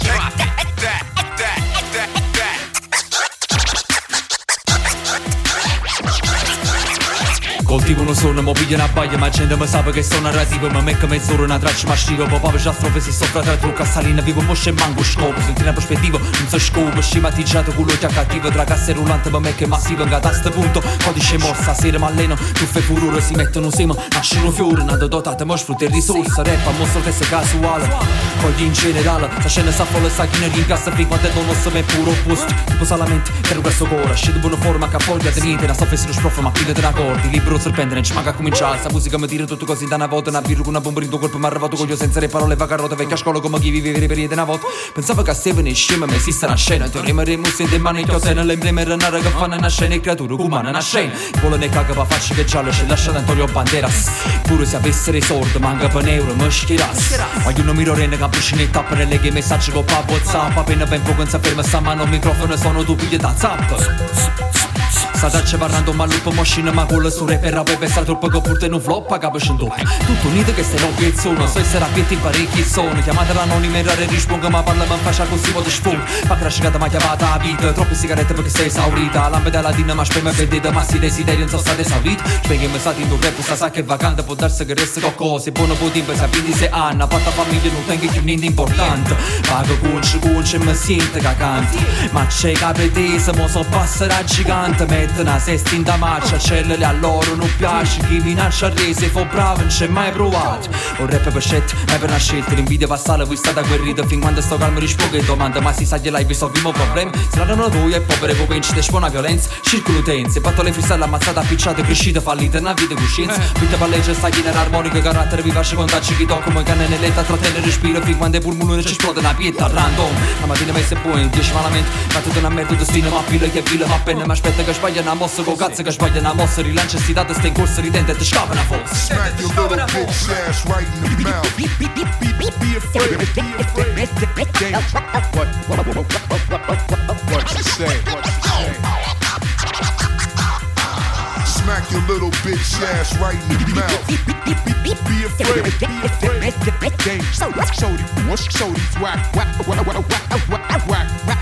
drop. Coltivo un sonno, mo piglio una baglia Ma gente mi sa che sono narrativo Ma me che mezz'ora una traccia ma scivo proprio già strofe si soffra tra trucca salina. Vivo mosce e mango scopo Senti una prospettiva, non so scopo. Scimatizzato culo già cattivo Tra casse rullante ma me che massivo In a sto punto, codice morsa Sera ma alleno, tuffe furore Si mettono sema, nascono fiori Nato dotate, mo sfrutta il risorsa. Rap a mostro teste casuale. Poi in generale, la scena sa folle sa chi ne rincassa Fin quando non lo me puro opposto. Tipo solamente, per questo cuore Scende buona forma, che foglia di niente Una soffa e si lo sprofa, ma piglio te accordi Libro serpente, non ci manca a cominciare. Sta musica mi tira tutto così da una volta Una birra con una bomba in tuo corpo Mi ha arrivato con io senza le parole vaga rota Vecchia scuola come chi vive vere periodi una volta. Pensavo che a Steven e scema ma esiste una scena Teorema remus in mano in chiose Nell'emblema era una raga fanno una scena E creatura umana una scena. Volo ne caga pa faccia che giallo C'è lasciato Antonio Banderas. Pure se avessero i soldi manca per euro mi schiras. Ma io non mi rende che piscina e tappa che messaggi con pa whatsapp Appena ben poco non si ferma sta mano microfono Sono tu pigli da zap Sadacce parlando ma lupo machine ma quello su rapper a bebe sta troppo che purte non flop capo in doppio Tutto unito che se non sono So essere abbienti parecchi sono. Chiamate l'anonima e rare rispongo ma parla ma faccia così po' di sfum Ma crascicata ma chiamata a vita Troppe sigarette perché sei esaurita. Lampe della dina ma spemme vedete ma si desideri non sono state esaurite Spenghi me stati in un rap sta sa che vacante Può darsi che resta qualcosa Buono po' tempo se quindi se hanno Fatta famiglia non tengo più niente importante. Pago cunci cunci e mi sento cacante Ma c'è capetese mo so passare gigante una sesta in da marcia Cellule a loro non piace. Chi minaccia a rese fo bravo non c'è mai provato. Un rap per scelta, mai per una scelta L'invidia va sale, voi state agguerrito Fin quando sto calmo rispondo e domanda Ma si sa gli live risolviamo problemi Saranno voi e povere voi vincite Spona violenza, circolo utenze Fatto le freestyle ammazzate, appicciate, crescite, fallite Una vita coscienza, vita palleggia, sta in armonico Carattere vivace, contacci chi tocco Come canne nell'etta, trattiene respiro Fin quando i pulmoni ci esplode una pietta random. La mattina messa e poi, dieci malamente Ma tutta una merda destino, ma pila che villa Ma appena mi aspetta che sbaglia Biden ha mosso con cazzo che sbagliano a mosso rilancia sti date sta in corso ridente e ti scava una fossa Smack your little bitch ass right in the mouth Be, be, be, be afraid, be afraid Damn, what, what, what, what, what you say, what you say Smack your little bitch ass right in the mouth Be afraid, be afraid Damn, shorty, shorty, whack, whack, whack, whack, whack, whack, whack